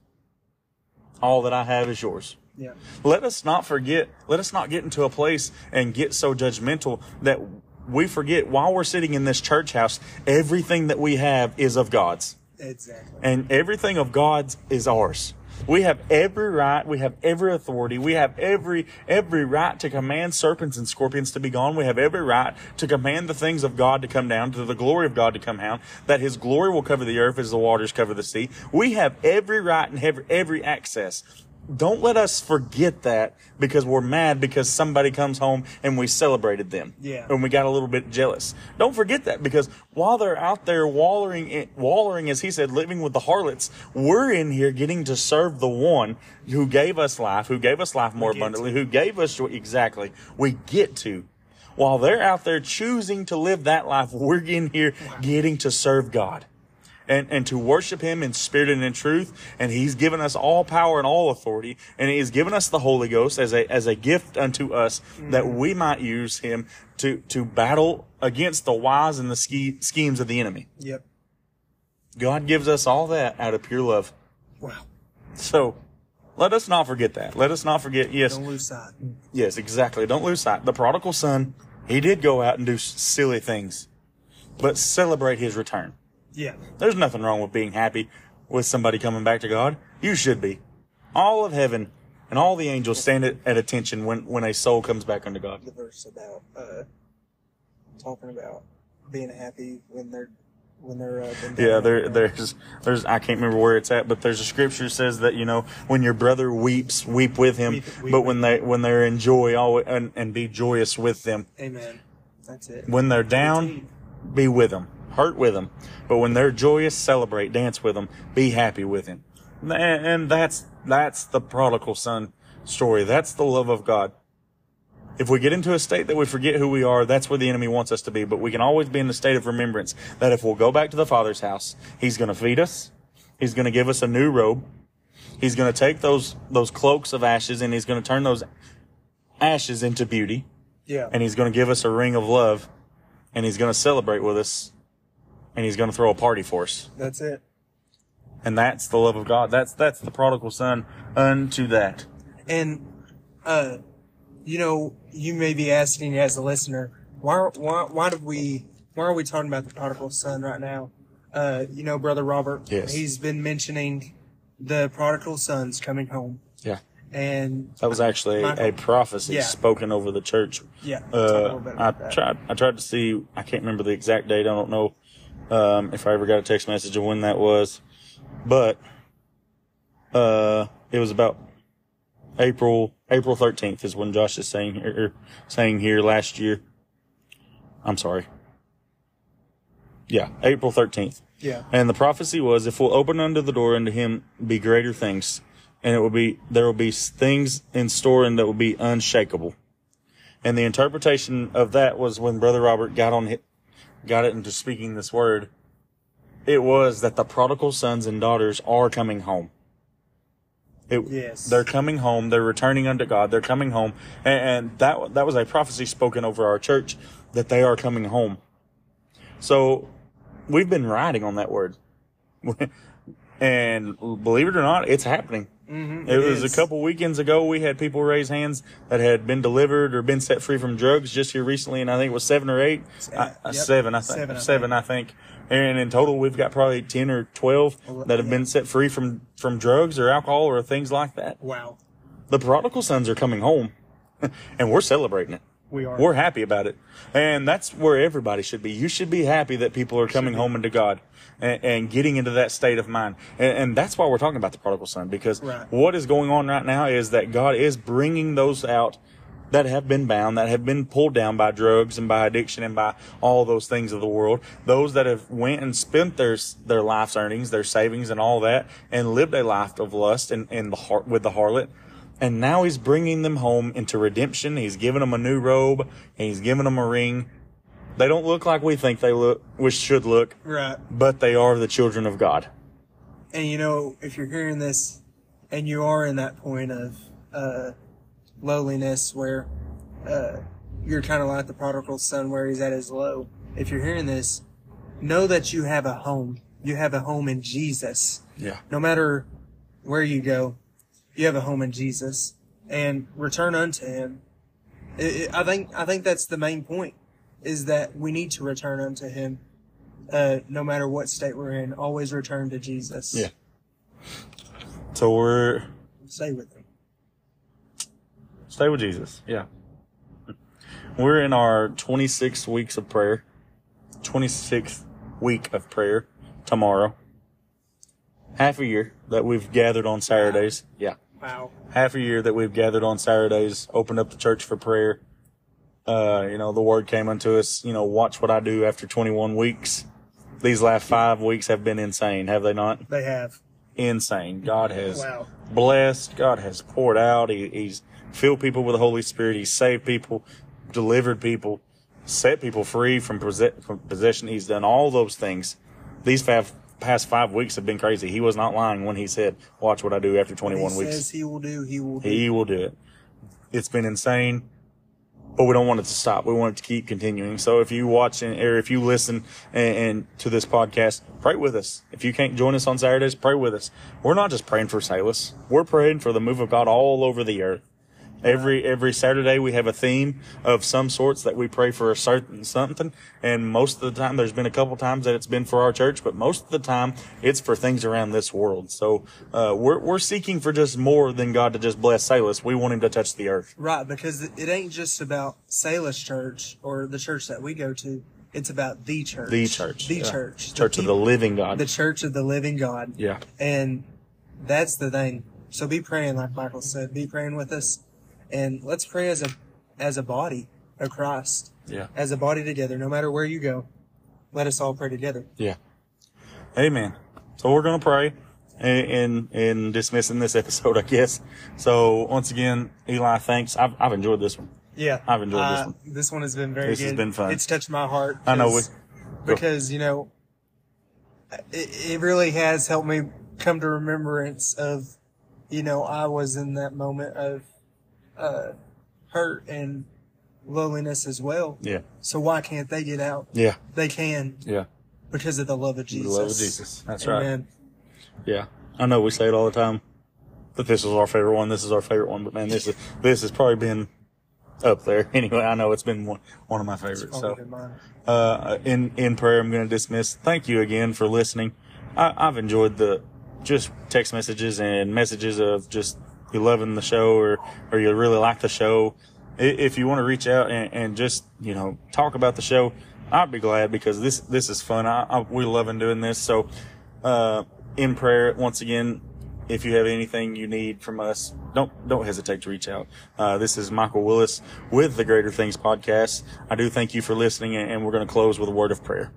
S1: All that I have is yours.
S2: Yeah.
S1: Let us not forget, let us not get into a place and get so judgmental that we forget while we're sitting in this church house, everything that we have is of God's
S2: Exactly.
S1: and everything of God's is ours. We have every right, we have every authority, we have every every right to command serpents and scorpions to be gone. We have every right to command the things of God to come down, to the glory of God to come down, that his glory will cover the earth as the waters cover the sea. We have every right and every every access. Don't let us forget that because we're mad because somebody comes home and we celebrated them.
S2: Yeah.
S1: And we got a little bit jealous. Don't forget that because while they're out there wallowing, in, wallowing, as he said, living with the harlots, we're in here getting to serve the one who gave us life, who gave us life more abundantly, who gave us exactly. We get to. While they're out there choosing to live that life, we're in here getting to serve God and, and to worship him in spirit and in truth. And he's given us all power and all authority. And he has given us the Holy Ghost as a, as a gift unto us that mm. we might use him to, to battle against the wise and the ske, schemes of the enemy.
S2: Yep.
S1: God gives us all that out of pure love.
S2: Wow.
S1: So Let us not forget that. Let us not forget. Yes,
S2: Don't lose sight.
S1: yes, exactly. Don't lose sight. The prodigal son, he did go out and do silly things, but celebrate his return.
S2: Yeah.
S1: There's nothing wrong with being happy with somebody coming back to God. You should be. All of heaven and all the angels stand at, at attention when, when a soul comes back unto God.
S2: The verse about uh, talking about being happy when they're when they're uh,
S1: Yeah, there, there's, there's, I can't remember where it's at, but there's a scripture says that you know when your brother weeps, weep with him,
S2: Weep- weep
S1: but when they when they're in joy, always and, and be joyous with them.
S2: Amen. That's it.
S1: When they're down, be with them, hurt with them, but when they're joyous, celebrate, dance with them, be happy with him, and, and that's that's the prodigal son story. That's the love of God. If we get into a state that we forget who we are, that's where the enemy wants us to be. But we can always be in the state of remembrance that if we'll go back to the Father's house, He's going to feed us. He's going to give us a new robe. He's going to take those, those cloaks of ashes and He's going to turn those ashes into beauty.
S2: Yeah.
S1: And He's going to give us a ring of love. And He's going to celebrate with us. And He's going to throw a party for us.
S2: That's it.
S1: And that's the love of God. That's, that's the prodigal son unto that.
S2: And uh, you know, you may be asking as a listener, why why why do we why are we talking about the prodigal son right now? Uh, you know, brother Robert.
S1: Yes.
S2: He's been mentioning the prodigal sons coming home,
S1: Yeah.
S2: and
S1: That was actually a,
S2: Michael.
S1: a prophecy
S2: Yeah.
S1: spoken over the church.
S2: yeah, talk a little
S1: Uh, I tried. I tried to see. I can't remember the exact date. I don't know um, if I ever got a text message of when that was, but uh, it was about April April thirteenth is when Josh is saying here, er, saying here last year. I'm sorry. Yeah, April thirteenth.
S2: Yeah,
S1: And the prophecy was, if we'll open unto the door unto him be greater things, and it will be, there will be things in store and that will be unshakable. And the interpretation of that was when Brother Robert got on got it into speaking this word. It was that the prodigal sons and daughters are coming home. It,
S2: Yes.
S1: They're coming home. They're returning unto God. They're coming home. And, and that, that was a prophecy spoken over our church that they are coming home. So we've been riding on that word. and believe it or not, it's happening.
S2: Mm-hmm,
S1: It was a couple weekends ago. We had people raise hands that had been delivered or been set free from drugs just here recently, and I think it was seven or eight, I- uh,
S2: yep.
S1: seven, I think,
S2: Seven,
S1: seven,
S2: I
S1: I think. And in total, we've got probably ten or twelve that have been set free from from drugs or alcohol or things like that.
S2: Wow,
S1: The prodigal sons are coming home, and we're celebrating it.
S2: we are.
S1: We're happy about it. And that's where everybody should be. You should be happy that people are coming home into God and, and getting into that state of mind. And, and that's why we're talking about the prodigal son because
S2: Right.
S1: what is going on right now is that God is bringing those out that have been bound, that have been pulled down by drugs and by addiction and by all those things of the world. Those that have went and spent their, their life's earnings, their savings and all that and lived a life of lust and, and the heart with the harlot. And now he's bringing them home into redemption. He's giving them a new robe and he's giving them a ring. They don't look like we think they look, which should look,
S2: right.
S1: but they are the children of God.
S2: And you know, if you're hearing this and you are in that point of uh, lowliness where uh, you're kind of like the prodigal son where he's at his low, if you're hearing this, know that you have a home. You have a home in Jesus.
S1: Yeah.
S2: No matter where you go, you have a home in Jesus and return unto him. I I I think, I think that's the main point is that we need to return unto him. Uh, no matter what state we're in, always return to Jesus.
S1: Yeah. So we're,
S2: Stay with him.
S1: stay with Jesus. Yeah. We're in our 26 weeks of prayer, 26th week of prayer tomorrow. Half a year that we've gathered on Saturdays. Yeah.
S2: Wow.
S1: half a year that we've gathered on Saturdays, opened up the church for prayer. Uh, you know, the word came unto us, you know, watch what I do after 21 weeks. These last five weeks have been insane, have they not?
S2: They have.
S1: Insane. God has
S2: Wow.
S1: blessed. God has poured out. He, he's filled people with the Holy Spirit. He's saved people, delivered people, set people free from, posse- from possession. He's done all those things. These five, past five weeks have been crazy. He was not lying when he said, watch what I do after 21
S2: he
S1: weeks.
S2: he will do, he will do.
S1: He will do it. It's been insane. But we don't want it to stop. We want it to keep continuing. So if you watch and, or if you listen and, and to this podcast, pray with us. If you can't join us on Saturdays, pray with us. We're not just praying for Salis. We're praying for the move of God all over the earth. Every every Saturday we have a theme of some sorts that we pray for a certain something, and most of the time there's been a couple times that it's been for our church, but most of the time it's for things around this world. So uh, we're we're seeking for just more than God to just bless Salis. We want Him to touch the earth.
S2: Right, because it ain't just about Salis Church or the church that we go to. It's about the church.
S1: The church,
S2: The
S1: yeah.
S2: church.
S1: Church of the Living God.
S2: The church of the living God.
S1: yeah,
S2: And that's the thing. So be praying, like Michael said. Be praying with us, and let's pray as a as a body of Christ,
S1: yeah,
S2: as a body together. No matter where you go, let us all pray together.
S1: yeah. Amen. So we're gonna pray in in, in dismissing this episode, I guess. So once again, Eli, thanks. I've I've enjoyed this one.
S2: Yeah,
S1: I've enjoyed this
S2: Uh,
S1: one.
S2: This one has been very
S1: This
S2: good.
S1: has been fun.
S2: It's touched my heart.
S1: I know we.
S2: 'cause- because you know it, it really has helped me come to remembrance of you know i was in that moment of uh hurt and loneliness as well
S1: Yeah,
S2: so why can't they get out
S1: yeah,
S2: they can
S1: yeah.
S2: because of the love of jesus
S1: The love of Jesus. That's right. Yeah, I know we say it all the time, but this is our favorite one. This is our favorite one. But man, this is this has probably been up there. Anyway, I know it's been one, one of my favorites. So, uh, in in prayer, I'm going to dismiss. Thank you again for listening. I, I've enjoyed the just text messages and messages of just you loving the show or or you really like the show. If you want to reach out and, and just you know talk about the show, I'd be glad because this this is fun. I, I we loving doing this. So, uh, in prayer once again. If you have anything you need from us, don't don't hesitate to reach out. Uh, this is Michael Willis with the Greater Things podcast. I do thank you for listening, and, and we're going to close with a word of prayer.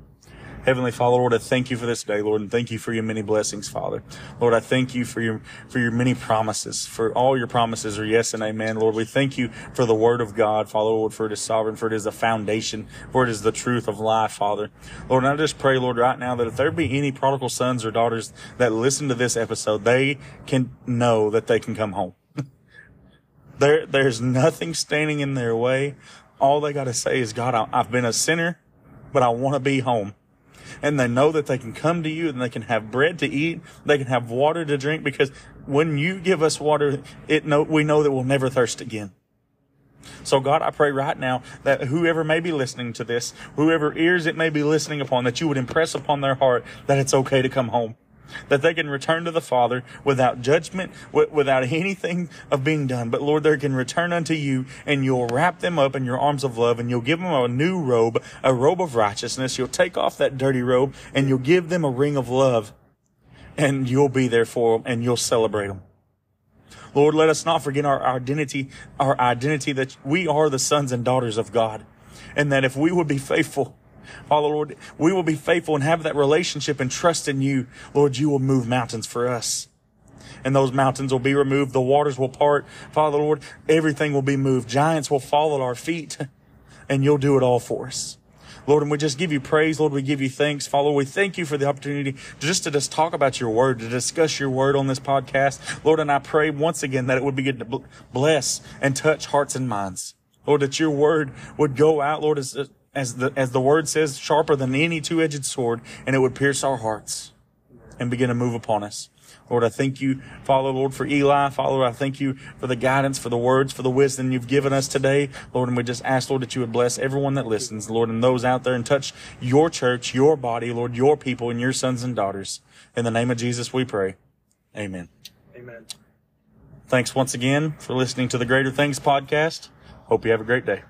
S1: Heavenly Father, Lord, I thank you for this day, Lord, and thank you for your many blessings, Father. Lord, I thank you for your for your many promises. For all your promises are yes and amen, Lord. We thank you for the word of God, Father, Lord, for it is sovereign, for it is the foundation, for it is the truth of life, Father. Lord, and I just pray, Lord, right now that if there be any prodigal sons or daughters that listen to this episode, they can know that they can come home. There, there's nothing standing in their way. All they got to say is, God, I, I've been a sinner, but I want to be home. And they know that they can come to you and they can have bread to eat. They can have water to drink because when you give us water, it we know that we'll never thirst again. So God, I pray right now that whoever may be listening to this, whoever ears it may be listening upon, that you would impress upon their heart that it's okay to come home. That they can return to the Father without judgment, wi- without anything of being done. But Lord, they can return unto you and you'll wrap them up in your arms of love and you'll give them a new robe, a robe of righteousness. You'll take off that dirty robe and you'll give them a ring of love and you'll be there for them and you'll celebrate them. Lord, let us not forget our identity, our identity that we are the sons and daughters of God. And that if we would be faithful, Father, Lord, we will be faithful and have that relationship and trust in you. Lord, you will move mountains for us. And those mountains will be removed. The waters will part. Father, Lord, everything will be moved. Giants will fall at our feet and you'll do it all for us. Lord, and we just give you praise. Lord, we give you thanks. Father, we thank you for the opportunity just to just talk about your word, to discuss your word on this podcast. Lord, and I pray once again that it would begin to bless and touch hearts and minds. Lord, that your word would go out, Lord, as, as the, as the word says, sharper than any two-edged sword, and it would pierce our hearts and begin to move upon us. Lord, I thank you, Father, Lord, for Eli. Father, I thank you for the guidance, for the words, for the wisdom you've given us today. Lord, and we just ask, Lord, that you would bless everyone that listens, Lord, and those out there and touch your church, your body, Lord, your people and your sons and daughters. In the name of Jesus, we pray. Amen.
S2: Amen.
S1: Thanks once again for listening to the Greater Things podcast. Hope you have a great day.